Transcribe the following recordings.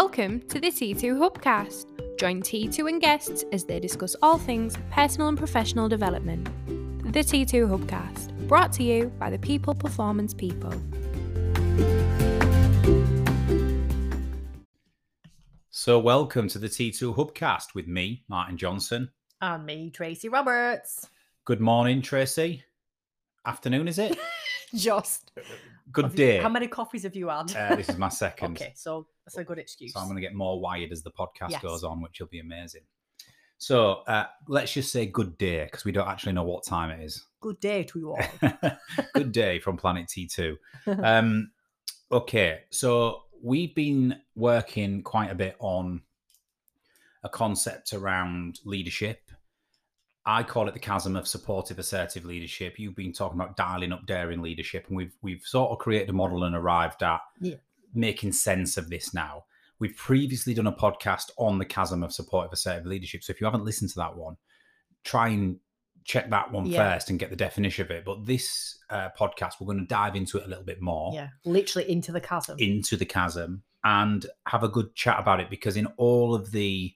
Welcome to the T2 Hubcast. Join T2 and guests as they discuss all things personal and professional development. The T2 Hubcast, brought to you by the People Performance People. So, welcome to the T2 Hubcast with me, Martin Johnson. And me, Tracy Roberts. Good morning, Tracy. Afternoon, is it? Just. Good have you- day. how many coffees have you had? Uh, this is my second. okay, so that's a good excuse. So I'm going to get more wired as the podcast Yes. goes on, which will be amazing. So uh, let's just say good day because we don't actually know what time it is. Good day to you all. good day from Planet T2. Um, okay, so we've been working quite a bit on a concept around leadership. I call it the chasm of supportive, assertive leadership. You've been talking about dialing up daring leadership, and we've we've sort of created a model and arrived at Yeah. making sense of this now. We've previously done a podcast on the chasm of supportive, assertive leadership. So if you haven't listened to that one, try and check that one Yeah. first and get the definition of it. But this uh, podcast, we're going to dive into it a little bit more yeah, literally into the chasm. into the chasm and have a good chat about it because in all of the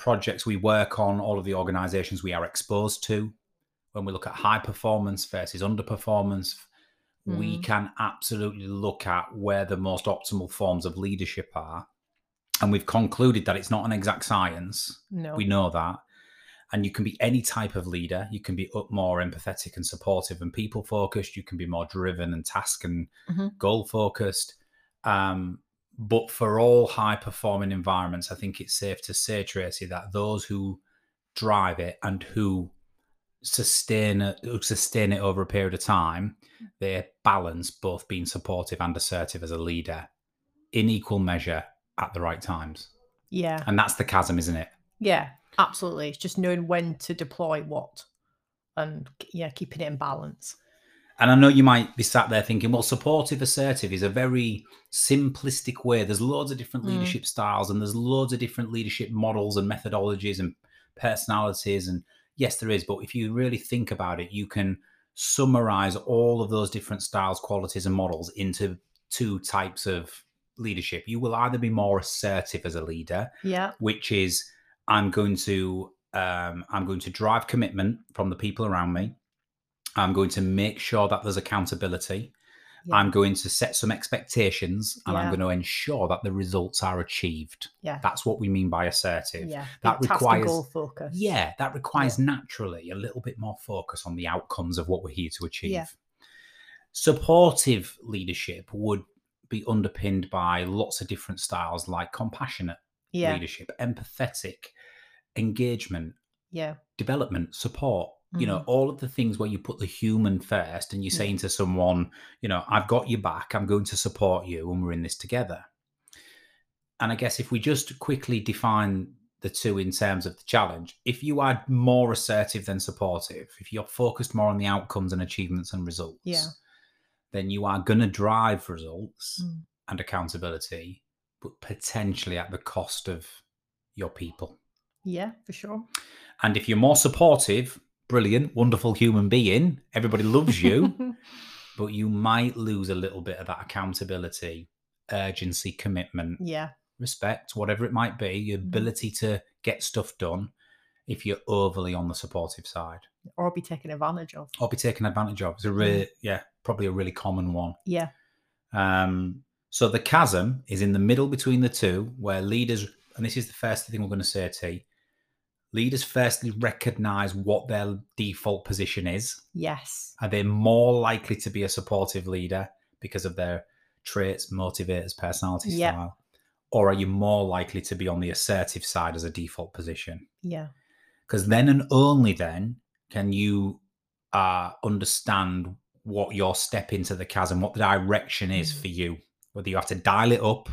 projects we work on, all of the organizations we are exposed to, when we look at high performance versus underperformance, we Mhm. can absolutely look at where the most optimal forms of leadership are. And we've concluded that it's not an exact science. no. We know that. And you can be any type of leader. You can be up more empathetic and supportive and people focused. You can be more driven and task and Mhm. goal focused. Um, but for all high performing environments, I think it's safe to say, Tracy, that those who drive it and who sustain it, who sustain it over a period of time, they balance both being supportive and assertive as a leader in equal measure at the right times. Yeah, And that's the chasm, isn't it? yeah, absolutely. It's just knowing when to deploy what and yeah, keeping it in balance. And I know you might be sat there thinking, well, supportive assertive is a very simplistic way. There's loads of different Mm. leadership styles and there's loads of different leadership models and methodologies and personalities. And yes, there is. But if you really think about it, you can summarize all of those different styles, qualities, and models into two types of leadership. You will either be more assertive as a leader, Yeah, which is I'm going to um, I'm going to drive commitment from the people around me. I'm going to make sure that there's accountability. yeah, I'm going to set some expectations and I'm going to ensure that the results are achieved. yeah, That's what we mean by assertive. yeah. that Big requires- goal focus. Yeah, that requires naturally a little bit more focus on the outcomes of what we're here to achieve. Yeah. Supportive leadership would be underpinned by lots of different styles like compassionate yeah, leadership, empathetic, engagement, yeah, development, support. You know, Mhm. all of the things where you put the human first and you're saying to someone, you know, I've got your back, I'm going to support you, and we're in this together. And I guess if we just quickly define the two in terms of the challenge, if you are more assertive than supportive, if you're focused more on the outcomes and achievements and results, Yeah. then you are going to drive results Mm. and accountability, but potentially at the cost of your people. yeah, for sure. And if you're more supportive, brilliant, wonderful human being, everybody loves you, but you might lose a little bit of that accountability, urgency, commitment, yeah, respect, whatever it might be, your Mhm. ability to get stuff done if you're overly on the supportive side or be taken advantage of. or be taken advantage of. It's a really, yeah, probably a really common one. Yeah, Um, so the chasm is in the middle between the two, where leaders, and this is the first thing we're going to say, T. Leaders firstly recognize what their default position is. yes, Are they more likely to be a supportive leader because of their traits, motivators, personality Yeah. style? Or are you more likely to be on the assertive side as a default position? yeah, Because then and only then can you uh, understand what your step into the chasm, what the direction is Mm. for you, whether you have to dial it up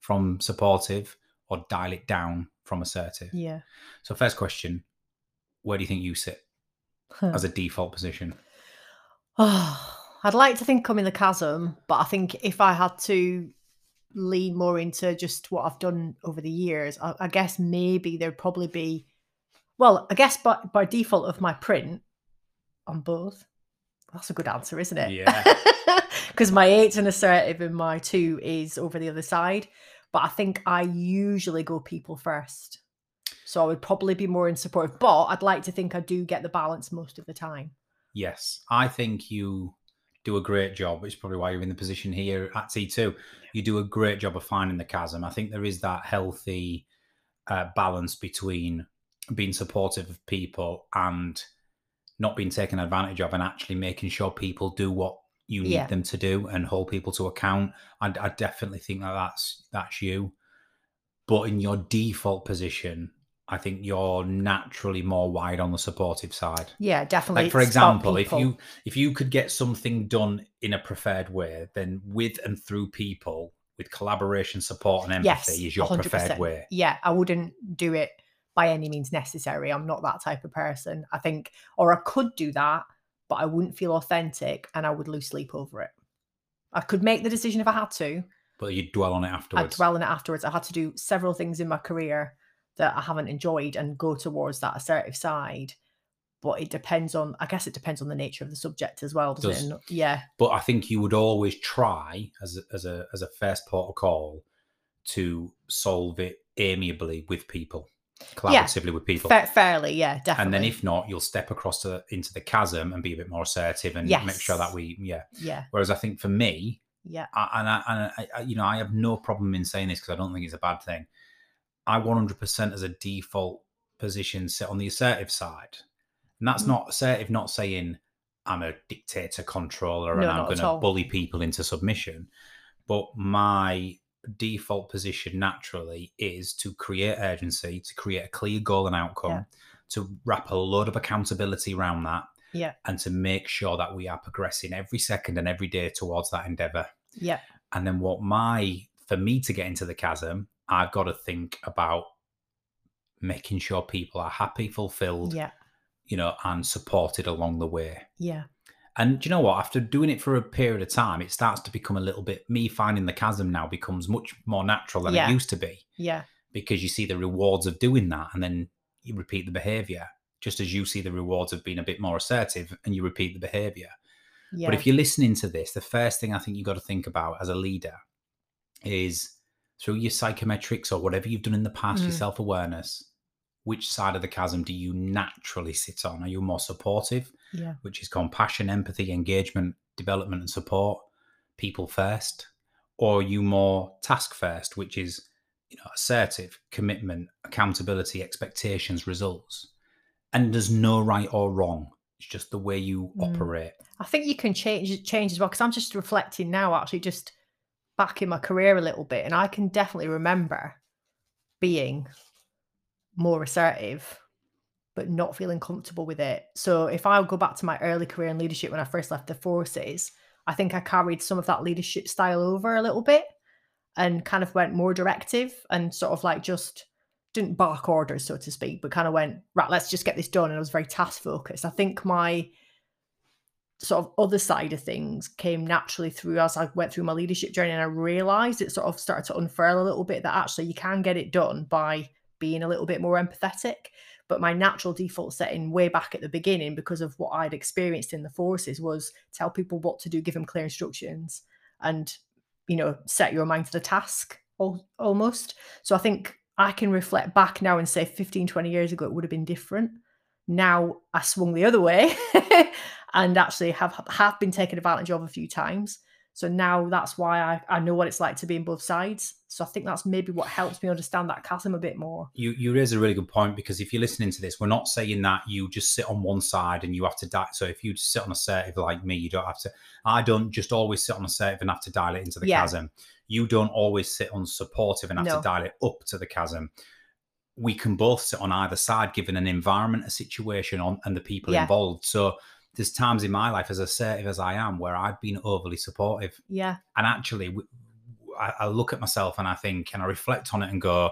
from supportive or dial it down from assertive. yeah. So, first question where do you think you sit as a default position? Oh, I'd like to think I'm in the chasm, but I think if I had to lean more into just what I've done over the years, I, I guess maybe there'd probably be, well, I guess by, by default of my print on both. That's a good answer, isn't it? Yeah. Because my eight's an assertive and my two is over the other side. But I think I usually go people first. So I would probably be more in support, but I'd like to think I do get the balance most of the time. Yes, I think you do a great job. which is probably why you're in the position here at T2. You do a great job of finding the chasm. I think there is that healthy uh, balance between being supportive of people and not being taken advantage of and actually making sure people do what you need Yeah. them to do and hold people to account. I, I definitely think that that's that's you. But in your default position, I think you're naturally more wide on the supportive side. Yeah, definitely. Like for example, if you if you could get something done in a preferred way, then with and through people, with collaboration, support, and empathy yes, is your 100%. preferred way. Yeah, I wouldn't do it by any means necessary. I'm not that type of person. I think, or I could do that, but I wouldn't feel authentic and I would lose sleep over it. I could make the decision if I had to. But you dwell on it afterwards. I'd dwell on it afterwards. I had to do several things in my career that I haven't enjoyed and go towards that assertive side. But it depends on, I guess it depends on the nature of the subject as well, doesn't Does. it? Yeah. but I think you would always try as a, as a as a first port of call to solve it amiably with people, collaboratively with people. Fa- fairly, yeah, definitely. and then if not, you'll step across to, into the chasm and be a bit more assertive and make sure that we yeah. yeah, Whereas I think for me, yeah, I, and, I, and I, I- you know, I have no problem in saying this because I don't think it's a bad thing. I 100% as a default position sit on the assertive side, and that's Mm. not assertive. Not saying I'm a dictator controller and I'm going to bully people into submission, but my default position naturally is to create urgency, to create a clear goal and outcome, Yeah. to wrap a load of accountability around that, yeah, and to make sure that we are progressing every second and every day towards that endeavor. yeah, And then what my for me to get into the chasm, I've got to think about making sure people are happy, fulfilled, yeah, you know, and supported along the way. yeah, And do you know what? After doing it for a period of time, it starts to become a little bit me finding the chasm now becomes much more natural than Yeah. it used to be yeah, because you see the rewards of doing that and then you repeat the behavior just as you see the rewards of being a bit more assertive and you repeat the behavior. yeah. But if you're listening to this, the first thing I think you've got to think about as a leader is through your psychometrics or whatever you've done in the past, your Mm. self awareness, which side of the chasm do you naturally sit on? Are you more supportive, yeah, which is compassion, empathy, engagement, development, and support, people first? Or are you more task first, which is you know, assertive, commitment, accountability, expectations, results? And there's no right or wrong. It's just the way you Mm. operate. I think you can change change as well because I'm just reflecting now, actually, just back in my career a little bit, and I can definitely remember being more assertive, but not feeling comfortable with it. So if I go back to my early career in leadership when I first left the forces, I think I carried some of that leadership style over a little bit and kind of went more directive and sort of like just didn't bark orders, so to speak, but kind of went, right, let's just get this done. And I was very task focused. I think my sort of other side of things came naturally through as I went through my leadership journey and I realized it sort of started to unfurl a little bit that actually you can get it done by being a little bit more empathetic. But my natural default setting way back at the beginning, because of what I'd experienced in the forces, was tell people what to do, give them clear instructions, and you know, set your mind to the task al- almost. So I think I can reflect back now and say 15, 20 years ago, it would have been different. Now I swung the other way and actually have have been taken advantage of a few times. So now that's why I, I know what it's like to be in both sides. So I think that's maybe what helps me understand that chasm a bit more. You you raise a really good point because if you're listening to this, we're not saying that you just sit on one side and you have to die. So if you just sit on a assertive like me, you don't have to. I don't just always sit on assertive and have to dial it into the Yeah. chasm. You don't always sit on supportive and have No. to dial it up to the chasm. We can both sit on either side, given an environment, a situation, on and the people Yeah. involved. So there's times in my life, as assertive as I am, where I've been overly supportive Yeah. and actually I look at myself and i think and i reflect on it and go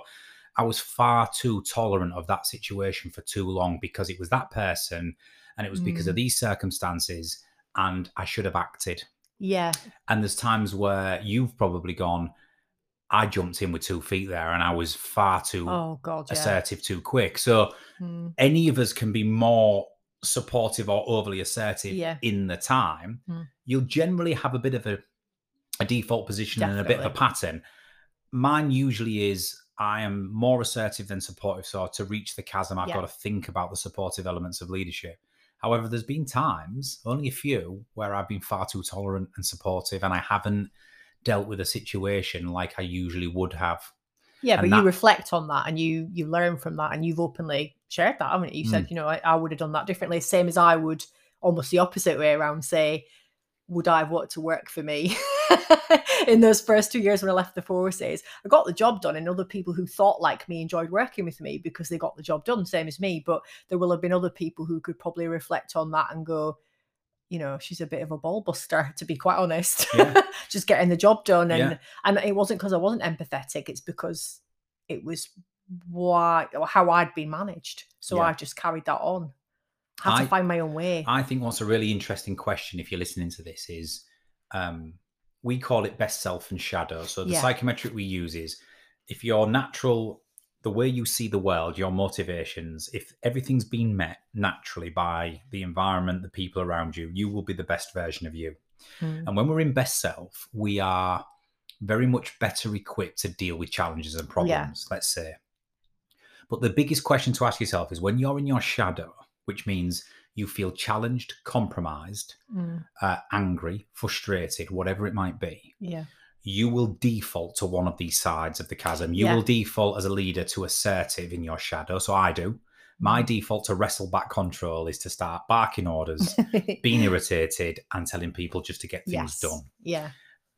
i was far too tolerant of that situation for too long because it was that person and it was because of Mm. these circumstances and i should have acted Yeah. and there's times where you've probably gone i jumped in with two feet there and i was far too Oh God. Yeah. assertive too quick so Mm, any of us can be more supportive or overly assertive Yeah. in the time, Mm. you'll generally have a bit of a, a default position and a bit of a pattern. mine usually is I am more assertive than supportive. So to reach the chasm, I've Yeah. got to think about the supportive elements of leadership. However, there's been times, only a few, where I've been far too tolerant and supportive, and I haven't dealt with a situation like I usually would have. Yeah, but And you reflect on that and you you learn from that and you've openly shared that, haven't you? You Mm. said, you know, I, I would have done that differently, same as I would almost the opposite way around say, would I have wanted to work for me in those first two years when I left the forces? I got the job done, and other people who thought like me enjoyed working with me because they got the job done, same as me. But there will have been other people who could probably reflect on that and go, you know, she's a bit of a ball buster, to be quite honest. Yeah. Just getting the job done. And Yeah. and it wasn't because I wasn't empathetic, it's because it was why or how I'd been managed. So Yeah. I just carried that on. Had I- to find my own way. I think what's a really interesting question, if you're listening to this, is um, we call it best self and shadow. So the Yeah. psychometric we use is if your natural, the way you see the world, your motivations, if everything's been met naturally by the environment, the people around you, you will be the best version of you. Mm. And when we're in best self, we are very much better equipped to deal with challenges and problems, let's say. But the biggest question to ask yourself is when you're in your shadow, which means you feel challenged, compromised, Mm. uh, angry, frustrated, whatever it might be, Yeah. You will default to one of these sides of the chasm. You Yeah. will default as a leader to assertive in your shadow. So I do. My Mm. default to wrestle back control is to start barking orders, being irritated, and telling people just to get things yes. done. Yeah.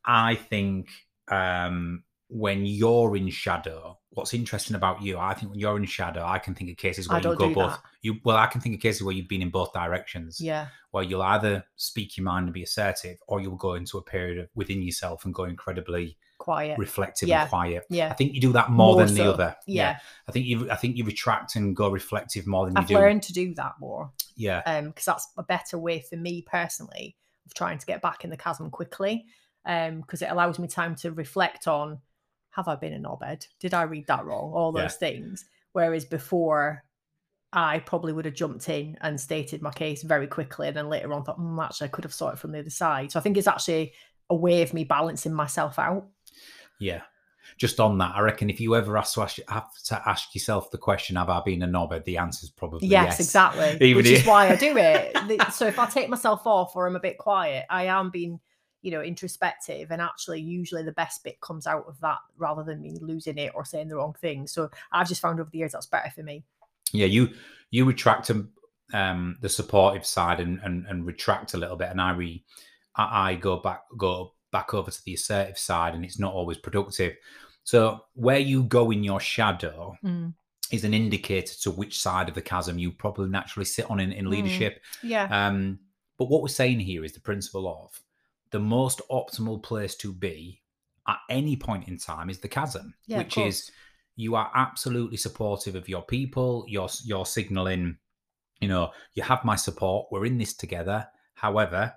I think um, when you're in shadow, what's interesting about you, I think when you're in shadow, I can think of cases where you go do both. that. You well, I can think of cases where you've been in both directions. Yeah. Where you'll either speak your mind and be assertive, or you'll go into a period of within yourself and go incredibly Quiet. reflective Yeah. and quiet. Yeah. I think you do that more, More than the other. Yeah. I think you I think you retract and go reflective more than you I've learned to do that more. Yeah. um because that's a better way for me personally of trying to get back in the chasm quickly um because it allows me time to reflect on have i been a knobhead did i read that wrong all Yeah. those things whereas before i probably would have jumped in and stated my case very quickly and then later on thought mm, actually i could have saw it from the other side so i think it's actually a way of me balancing myself out Yeah. Just on that, I reckon if you ever ask to ask, have to ask yourself the question, "Have I been a knobhead?" The answer's probably yes, yes. exactly Even which if- is why i do it so if i take myself off or i'm a bit quiet i am being you know introspective and actually usually the best bit comes out of that rather than me losing it or saying the wrong thing so i've just found over the years that's better for me Yeah, you you retract um, um the supportive side and, and and retract a little bit, and I re I, I go back go back over to the assertive side, and it's not always productive. So where you go in your shadow is an indicator to which side of the chasm you probably naturally sit on in, in Mm. leadership. yeah Um, but what we're saying here is the principle of the most optimal place to be at any point in time is the chasm, yeah which is you are absolutely supportive of your people. You're you're signaling, you know, you have my support. We're in this together. However,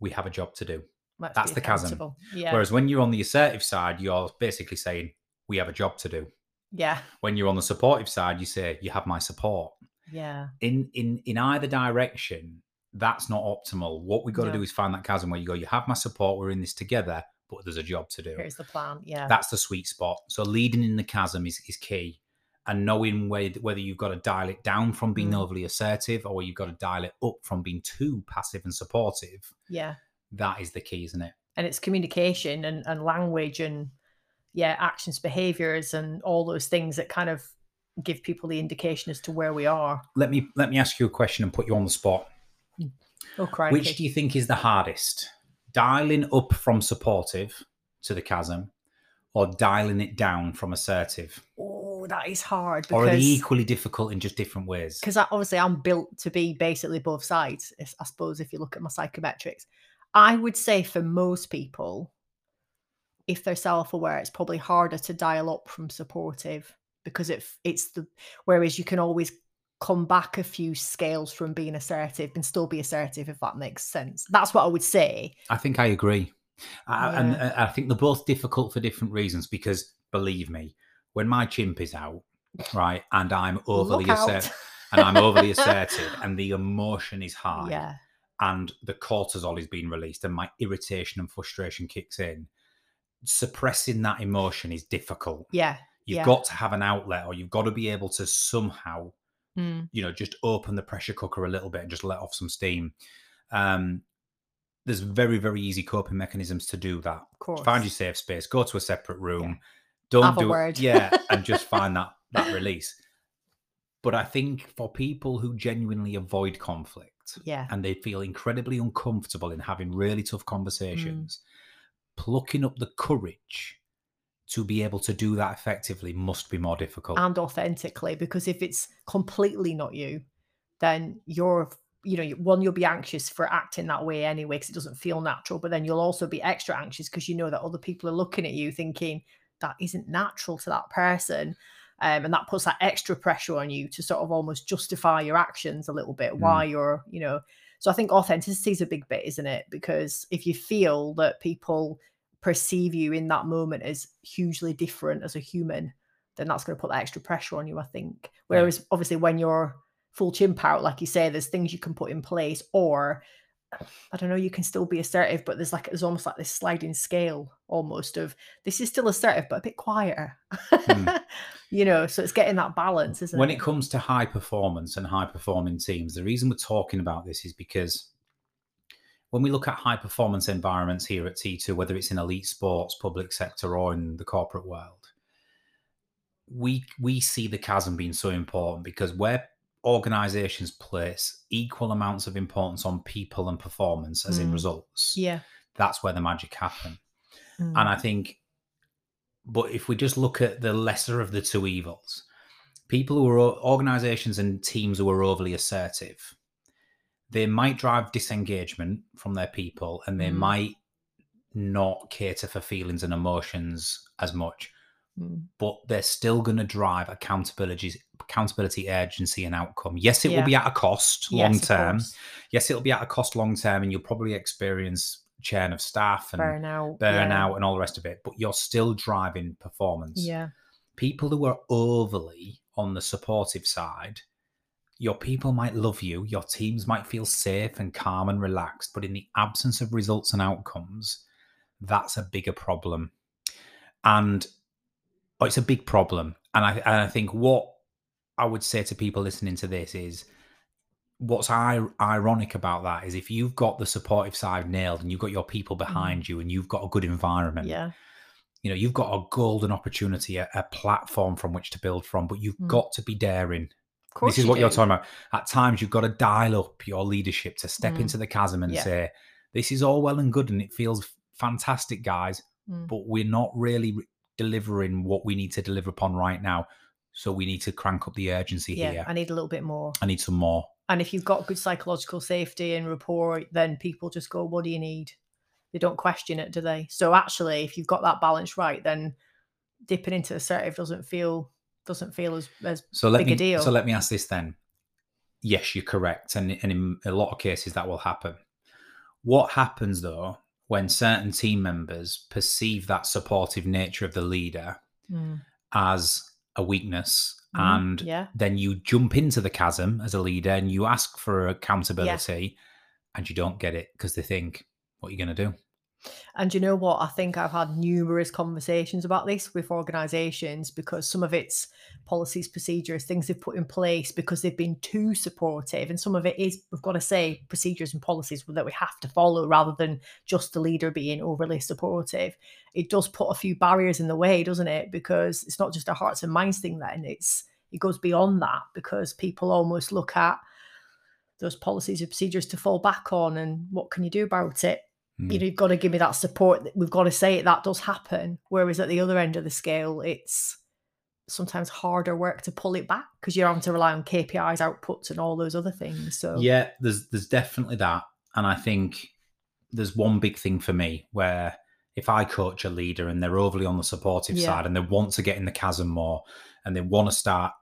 we have a job to do. Let's that's the chasm. yeah Whereas when you're on the assertive side, you're basically saying we have a job to do. yeah When you're on the supportive side, you say you have my support. yeah In in in either direction, that's not optimal. What we got to do is find that chasm where you go, you have my support. We're in this together, but there's a job to do. here's the plan yeah That's the sweet spot. So leading in the chasm is, is key. And knowing whether, whether you've got to dial it down from being Mm. overly assertive or you've got to dial it up from being too passive and supportive, yeah that is the key, isn't it? and it's communication and, and language and yeah actions behaviors and all those things that kind of give people the indication as to where we are Let me let me ask you a question and put you on the spot. Oh. Which do you think is the hardest? Dialing up from supportive to the chasm or dialing it down from assertive? oh that is hard Or are they equally difficult in just different ways? because obviously I'm built to be basically both sides. I suppose if you look at my psychometrics, I would say for most people, if they're self-aware, it's probably harder to dial up from supportive because it it's the whereas you can always come back a few scales from being assertive and still be assertive if that makes sense. That's what I would say. I think I agree. I, And Yeah. I think they're both difficult for different reasons because believe me, when my chimp is out, right, and I'm overly assertive, and I'm overly assertive, and the emotion is high, Yeah. and the cortisol is being released, and my irritation and frustration kicks in, suppressing that emotion is difficult. Yeah. You've yeah. got to have an outlet, or you've got to be able to somehow, Mm. you know, just open the pressure cooker a little bit and just let off some steam. Um, there's very, very easy coping mechanisms to do that. Of course. Find your safe space, go to a separate room. Don't Have do it, yeah, and just find that that release. But I think for people who genuinely avoid conflict Yeah. and they feel incredibly uncomfortable in having really tough Mm. conversations, plucking up the courage to be able to do that effectively must be more difficult. and authentically because if it's completely not you then you're you know one you'll be anxious for acting that way anyway because it doesn't feel natural but then you'll also be extra anxious because you know that other people are looking at you thinking that isn't natural to that person um, and that puts that extra pressure on you to sort of almost justify your actions a little bit Mm. why you're you know so i think authenticity is a big bit isn't it because if you feel that people perceive you in that moment as hugely different as a human then that's going to put that extra pressure on you, I think. Whereas obviously when you're full chimp out, like you say, there's things you can put in place, or I don't know, you can still be assertive, but there's like there's almost like this sliding scale almost of this is still assertive, but a bit quieter. Hmm. you know, so it's getting that balance, isn't when it? When it comes to high performance and high performing teams, the reason we're talking about this is because when we look at high performance environments here at T2, whether it's in elite sports, public sector, or in the corporate world, we we see the chasm being so important because where organizations place equal amounts of importance on people and performance as in Mm. results, yeah. that's where the magic happens. Mm. And I think, but if we just look at the lesser of the two evils, people who are organizations and teams who are overly assertive, they might drive disengagement from their people and they Mm. might not cater for feelings and emotions as much, Mm. but they're still going to drive accountability, accountability, urgency, and outcome. Yes, it Yeah. will be at a cost Yes, long term. Yes, it'll be at a cost long term, and you'll probably experience churn of staff and Burnout. burnout and all the rest of it, but you're still driving performance. Yeah. People who are overly on the supportive side, your people might love you, your teams might feel safe and calm and relaxed, but in the absence of results and outcomes, that's a bigger problem. And oh, it's a big problem. And I, and I think what I would say to people listening to this is what's I- ironic about that is if you've got the supportive side nailed and you've got your people behind you and you've got a good environment. Yeah. you know, you've got a golden opportunity, a, a platform from which to build from, but you've Mm. got to be daring. Course. This is what you're talking about. At times, you've got to dial up your leadership to step Mm. into the chasm and Yeah. say, this is all well and good and it feels fantastic, guys, Mm. but we're not really re- delivering what we need to deliver upon right now. So we need to crank up the urgency Yeah. here. I need a little bit more. I need some more. And if you've got good psychological safety and rapport, then people just go, What do you need? They don't question it, do they? So actually, if you've got that balance right, then dipping into assertive doesn't feel doesn't feel as as So let big me a deal. so let me ask this then. Yes, you're correct, and and in a lot of cases that will happen. What happens though when certain team members perceive that supportive nature of the leader Mm, as a weakness, mhm, and yeah, then you jump into the chasm as a leader and you ask for accountability, and you don't get it because they think, "What are you going to do?" And you know what? I think I've had numerous conversations about this with organizations because some of it's policies, procedures, things they've put in place because they've been too supportive. And some of it is, we've got to say, procedures and policies that we have to follow rather than just the leader being overly supportive. It does put a few barriers in the way, doesn't it? Because it's not just a hearts and minds thing then, it's it goes beyond that because people almost look at those policies and procedures to fall back on and what can you do about it? Mm. you know, you've got to give me that support. We've got to say it, that does happen. Whereas at the other end of the scale, it's sometimes harder work to pull it back because you're having to rely on KPIs, outputs, and all those other things. So Yeah, there's there's definitely that, and I think there's one big thing for me where if I coach a leader and they're overly on the supportive Yeah. side and they want to get in the chasm more and they want to start,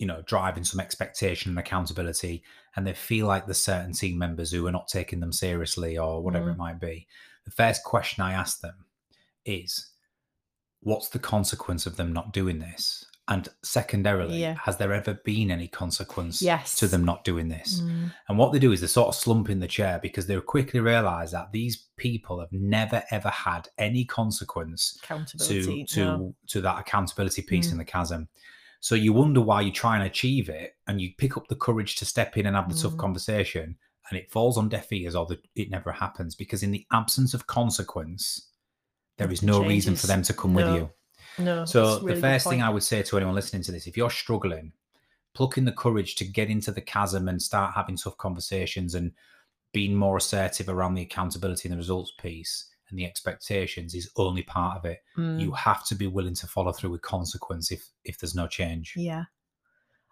you know, driving some expectation and accountability, and they feel like there's certain team members who are not taking them seriously or whatever Mm. it might be, the first question I ask them is, "What's the consequence of them not doing this?" And secondarily, Yeah. has there ever been any consequence Yes. to them not doing this? Mm. And what they do is they sort of slump in the chair because they quickly realize that these people have never ever had any consequence to to no. to that accountability piece Mm. in the chasm. So you wonder why you try and achieve it, and you pick up the courage to step in and have the tough Mm. conversation, and it falls on deaf ears, or the, it never happens because in the absence of consequence, there is no reason for them to come No. with you. No. So a the first thing. I would say to anyone listening to this, if you're struggling, pluck in the courage to get into the chasm and start having tough conversations and being more assertive around the accountability and the results piece and the expectations is only part of it. You Mm. have to be willing to follow through with consequence if if there's no change. Yeah.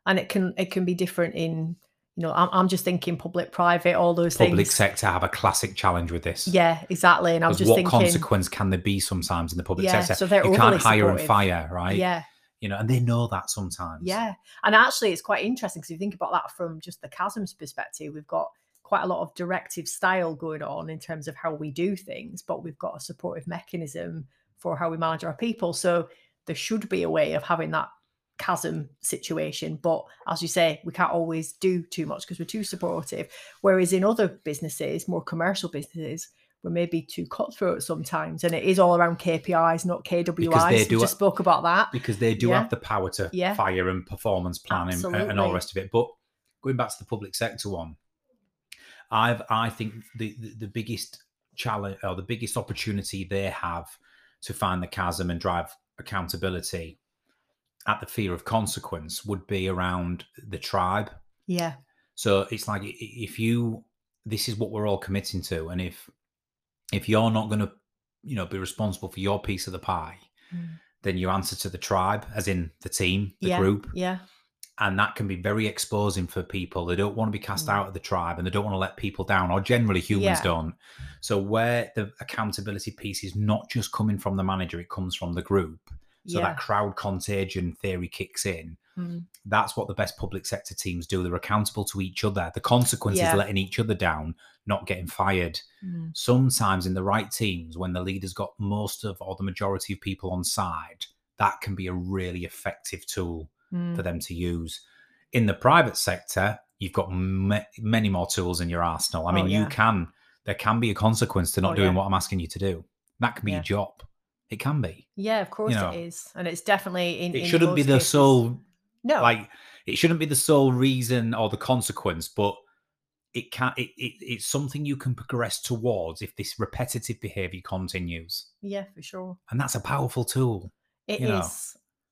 And it can it can be different in you know I'm, I'm just thinking public private all those Public things sector have a classic challenge with this. yeah exactly and I was just what thinking consequence can there be sometimes in the public Yeah, sector? so they're you can't hire and fire, right? yeah You know, and they know that sometimes. Yeah. And actually, it's quite interesting because you think about that from just the chasms perspective, we've got quite a lot of directive style going on in terms of how we do things, but we've got a supportive mechanism for how we manage our people. So there should be a way of having that chasm situation. But as you say, we can't always do too much because we're too supportive. Whereas in other businesses, more commercial businesses, we're maybe too cutthroat sometimes. And it is all around KPIs, not KWIs. they we do just it- spoke about that. because they do Yeah. have the power to Yeah. fire and performance planning and, and all the rest of it. But going back to the public sector one, I've I think the, the the biggest challenge or the biggest opportunity they have to find the chasm and drive accountability at the fear of consequence would be around the tribe. Yeah. So it's like if you this is what we're all committing to, and if if you're not going to you know be responsible for your piece of the pie, Mm. then you answer to the tribe, as in the team, the yeah. group, Yeah. And that can be very exposing for people. They don't want to be cast Mm. out of the tribe, and they don't want to let people down, or generally humans Yeah. don't. So where the accountability piece is not just coming from the manager, it comes from the group. So yeah. that crowd contagion theory kicks in. Mm. That's what the best public sector teams do. They're accountable to each other. The consequence Yeah. is letting each other down, not getting fired. Mm. Sometimes in the right teams, when the leader's got most of or the majority of people on side, that can be a really effective tool Mm. for them to use. In the private sector, you've got ma- many more tools in your arsenal. I Oh, mean, you can, there can be a consequence to not Oh, doing yeah. what I'm asking you to do. That can be Yeah. your job. It can be. Yeah, of course know, it is, and it's definitely in. It in shouldn't be the cases- sole No, like it shouldn't be the sole reason or the consequence but it can it, it it's something you can progress towards if this repetitive behavior continues yeah, for sure, and that's a powerful tool it is. know.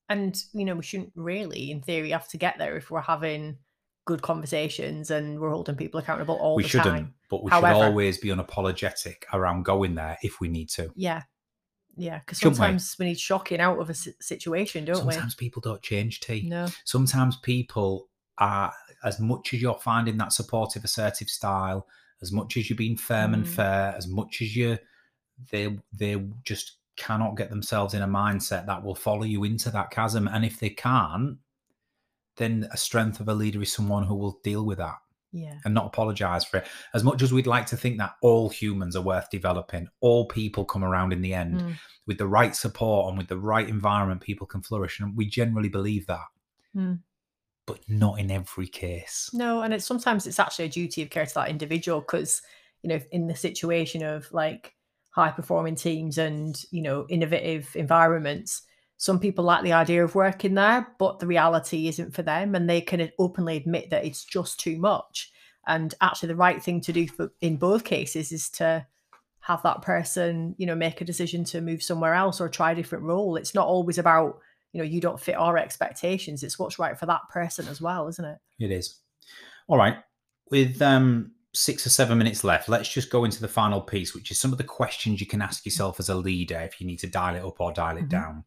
And you know, we shouldn't really, in theory, have to get there if we're having good conversations and we're holding people accountable all we the shouldn't time. but we However- should always be unapologetic around going there if we need to Yeah, yeah, because Shouldn't we? sometimes we need shocking out of a situation, don't we? sometimes people don't change we? T. No, sometimes people are as much as you're finding that supportive assertive style as much as you're being firm and Mm. fair as much as you they they just cannot get themselves in a mindset that will follow you into that chasm. And if they can't then a strength of a leader is someone who will deal with that yeah, and not apologize for it. As much as we'd like to think that all humans are worth developing all people come around in the end Mm. with the right support and with the right environment people can flourish. And we generally believe that. Mm. but not in every case. No, and it's sometimes it's actually a duty of care to that individual because you know in the situation of like high performing teams and you know innovative environments, some people like the idea of working there, but the reality isn't for them, and they can openly admit that it's just too much. And actually, the right thing to do for, in both cases is to have that person, you know, make a decision to move somewhere else or try a different role. It's not always about you know you don't fit our expectations. It's what's right for that person as well, isn't it? It is. All right. With um, six or seven minutes left, let's just go into the final piece, which is some of the questions you can ask yourself as a leader if you need to dial it up or dial it Mhm. down.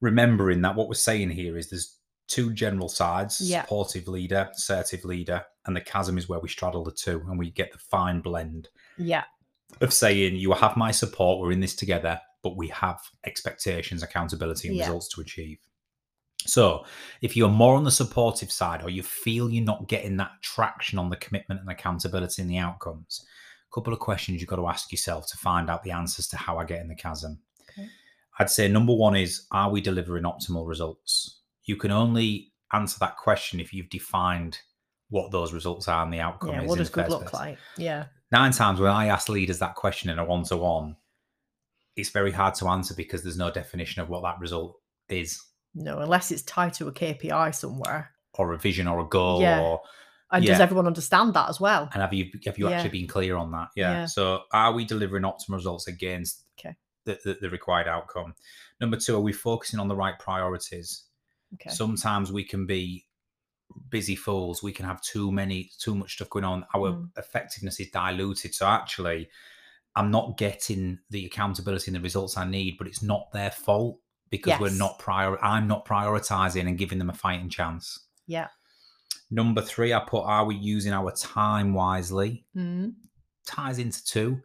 Remembering that what we're saying here is there's two general sides Yeah. supportive leader, assertive leader, and the chasm is where we straddle the two and we get the fine blend Yeah. of saying, You have my support, we're in this together, but we have expectations, accountability, and Yeah. results to achieve. So, if you're more on the supportive side or you feel you're not getting that traction on the commitment and accountability and the outcomes, a couple of questions you've got to ask yourself to find out the answers to how I get in the chasm. Okay. I'd say number one is Are we delivering optimal results? you can only answer that question if you've defined what those results are and the outcome Yeah. is. What does good look place. like? Yeah. Nine times when I ask leaders that question in a one to one, it's very hard to answer because there's no definition of what that result is, No, unless it's tied to a KPI somewhere. or a vision, or a goal, Yeah. or And does everyone understand that as well? and have you have you Yeah. actually been clear on that? Yeah. Yeah. So are we delivering optimal results against Okay. the, the, the required outcome? Number two, are we focusing on the right priorities? Okay. Sometimes we can be busy fools. We can have too many, too much stuff going on. Our Mm. effectiveness is diluted. So actually, I'm not getting the accountability and the results I need, but it's not their fault because we're not prior. I'm not prioritizing and giving them a fighting chance. yeah. Number three, I put: Are we using our time wisely? Mm. Ties into two.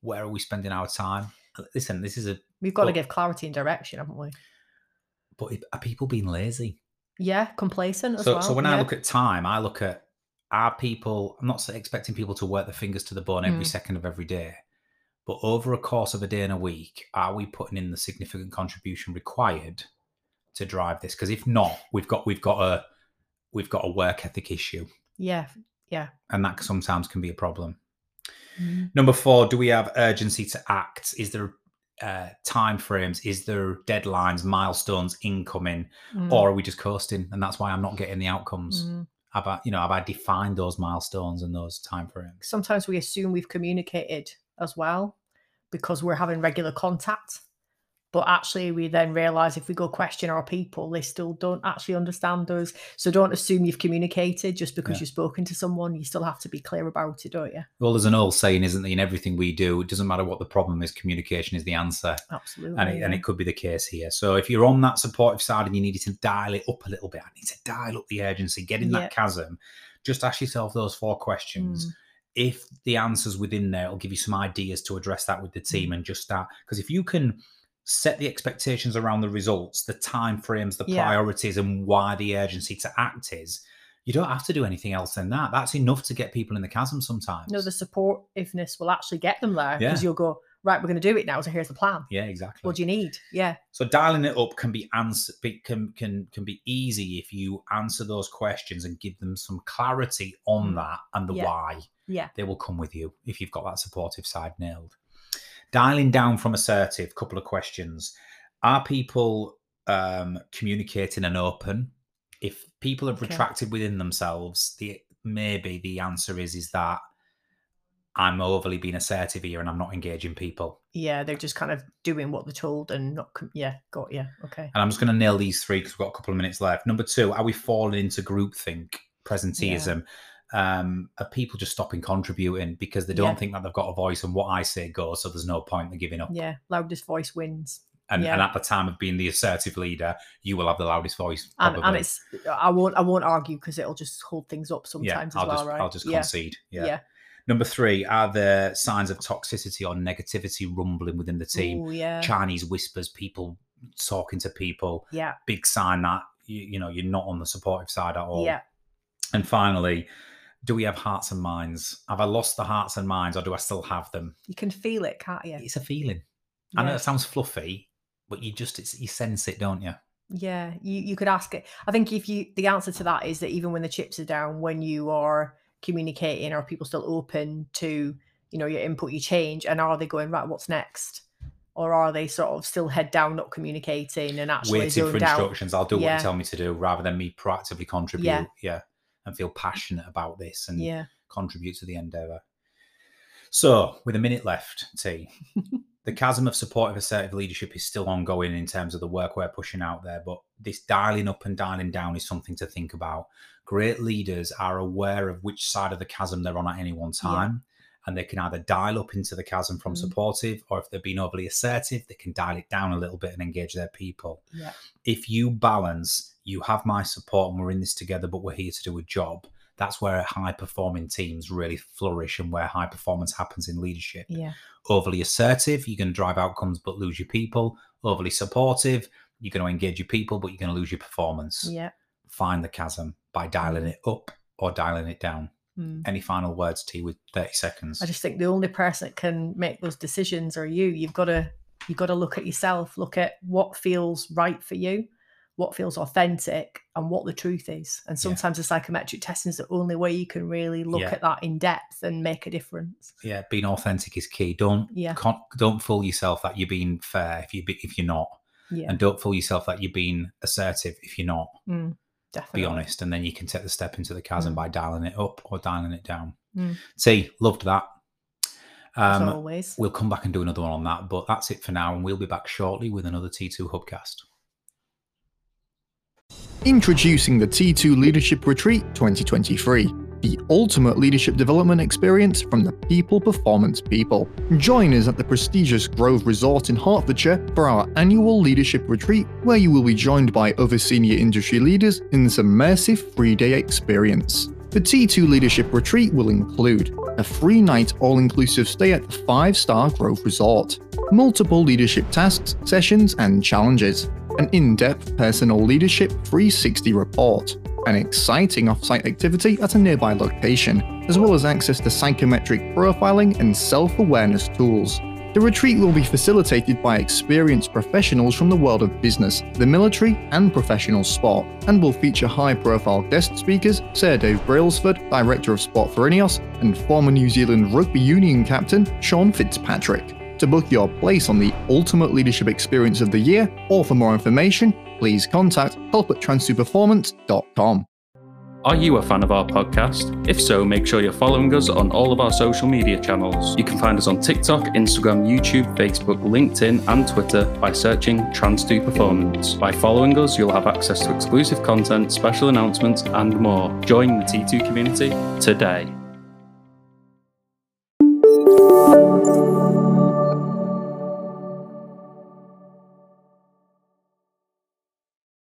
Where are we spending our time? Listen, this is a. We've got to give clarity and direction, haven't we? But are people being lazy? Yeah. Complacent as so, well. so when I look at time, I look at are people. I'm not expecting people to work their fingers to the bone every Mm. second of every day, but over a course of a day and a week, are we putting in the significant contribution required to drive this? Because if not, we've got we've got a we've got a work ethic issue, yeah. Yeah. and that sometimes can be a problem. Mm. Number four, do we have urgency to act? Is there uh, time frames? Is there deadlines, milestones incoming, Mm. or are we just coasting? And that's why I'm not getting the outcomes. Mm. Have I, you know, have I defined those milestones and those time frames? sometimes we assume we've communicated as well because we're having regular contact. But actually, we then realize if we go question our people, they still don't actually understand us. So don't assume you've communicated just because Yeah. you've spoken to someone. You still have to be clear about it, don't you? Well, there's an old saying, isn't there? In everything we do, it doesn't matter what the problem is, communication is the answer. Absolutely. And it, and it could be the case here. So if you're on that supportive side and you needed to dial it up a little bit, I need to dial up the urgency, get in Yeah. that chasm. Just ask yourself those four questions. Mm. If the answer's within there, it'll give you some ideas to address that with the Mm. team and just start. Because if you can set the expectations around the results, the time frames, the Yeah. priorities, and why the urgency to act is, you don't have to do anything else than that. That's enough to get people in the chasm sometimes. No, the supportiveness will actually get them there Yeah. because you'll go, right, we're going to do it now. So here's the plan. yeah, exactly. What do you need? Yeah. So dialing it up can be answer be- can can can be easy if you answer those questions and give them some clarity on Mm. that and the Yeah. why. Yeah. They will come with you if you've got that supportive side nailed. Dialing down from assertive, couple of questions. Are people um communicating and open? If people have Okay. retracted within themselves, the maybe the answer is is that I'm overly being assertive here and I'm not engaging people. Yeah. They're just kind of doing what they're told and not, com- yeah, got you. Okay. And I'm just going to nail these three because we've got a couple of minutes left. Number two, are we falling into groupthink, presenteeism? Um, are people just stopping contributing because they don't Yeah. think that they've got a voice and what I say goes, so there's no point in giving up. Yeah. Loudest voice wins. And, yeah. and at the time of being the assertive leader, you will have the loudest voice. and, and it's I won't I won't argue because it'll just hold things up sometimes yeah, sometimes I'll as well, just right? I'll just yeah. concede. yeah, Yeah. Number three, are there signs of toxicity or negativity rumbling within the team? Ooh, yeah, Chinese whispers, people talking to people, yeah, big sign that you, you know you're not on the supportive side at all. yeah. And finally, do we have hearts and minds? Have I lost the hearts and minds, or do I still have them? You can feel it, can't you? It's a feeling. I know it sounds fluffy, but you just it's, you sense it, don't you? Yeah, you you could ask it. I think if you the answer to that is that even when the chips are down, when you are communicating, are people still open to you know your input, your change, and are they going right? What's next? Or are they sort of still head down, not communicating, and actually Waiting for zoned out? instructions. I'll do what Yeah. you tell me to do, rather than me proactively contribute. Yeah, and feel passionate about this and Yeah, contribute to the endeavour. So, with a minute left, T, the chasm of supportive assertive leadership is still ongoing in terms of the work we're pushing out there, but this dialing up and dialing down is something to think about. Great leaders are aware of which side of the chasm they're on at any one Yeah. time. And they can either dial up into the chasm from Mm. supportive, or if they're being overly assertive, they can dial it down a little bit and engage their people. yeah, If you balance, you have my support and we're in this together, but we're here to do a job. That's where high performing teams really flourish and where high performance happens in leadership yeah, overly assertive, you're going to drive outcomes but lose your people. Overly supportive, you're going to engage your people but you're going to lose your performance. yeah. Find the chasm by dialing it up or dialing it down. Mm. Any final words, T, with 30 seconds? I just think the only person that can make those decisions are you. You've got to you've got to look at yourself, look at what feels right for you, what feels authentic and what the truth is. And sometimes the psychometric testing is the only way you can really look Yeah. at that in depth and make a difference. Yeah, being authentic is key. Don't Yeah. don't fool yourself that you're being fair if you be, if you're not, Yeah, and don't fool yourself that you're being assertive if you're not. mm, definitely. Be honest, and then you can take the step into the chasm Mm. by dialing it up or dialing it down. Mm. See, loved that. As Um, always. we'll come back and do another one on that, but that's it for now, and we'll be back shortly with another T2 Hubcast. Introducing the T2 Leadership Retreat 2023, the ultimate leadership development experience from the people performance people. Join us at the prestigious Grove Resort in Hertfordshire for our annual leadership retreat, where you will be joined by other senior industry leaders in this immersive three day experience. The T2 Leadership Retreat will include a free night all inclusive stay at the five star Grove Resort, multiple leadership tasks, sessions, and challenges, an in depth personal leadership 360 report, an exciting off site activity at a nearby location, as well as access to psychometric profiling and self awareness tools. The retreat will be facilitated by experienced professionals from the world of business, the military, and professional sport, and will feature high profile guest speakers Sir Dave Brailsford, Director of Sport for Ineos, and former New Zealand Rugby Union captain Sean Fitzpatrick. To book your place on the ultimate leadership experience of the year, or for more information, please contact help at trans2performance.com. Are you a fan of our podcast? If so, make sure you're following us on all of our social media channels. You can find us on TikTok, Instagram, YouTube, Facebook, LinkedIn, and Twitter by searching Trans2 Performance. By following us, you'll have access to exclusive content, special announcements, and more. Join the T2 community today.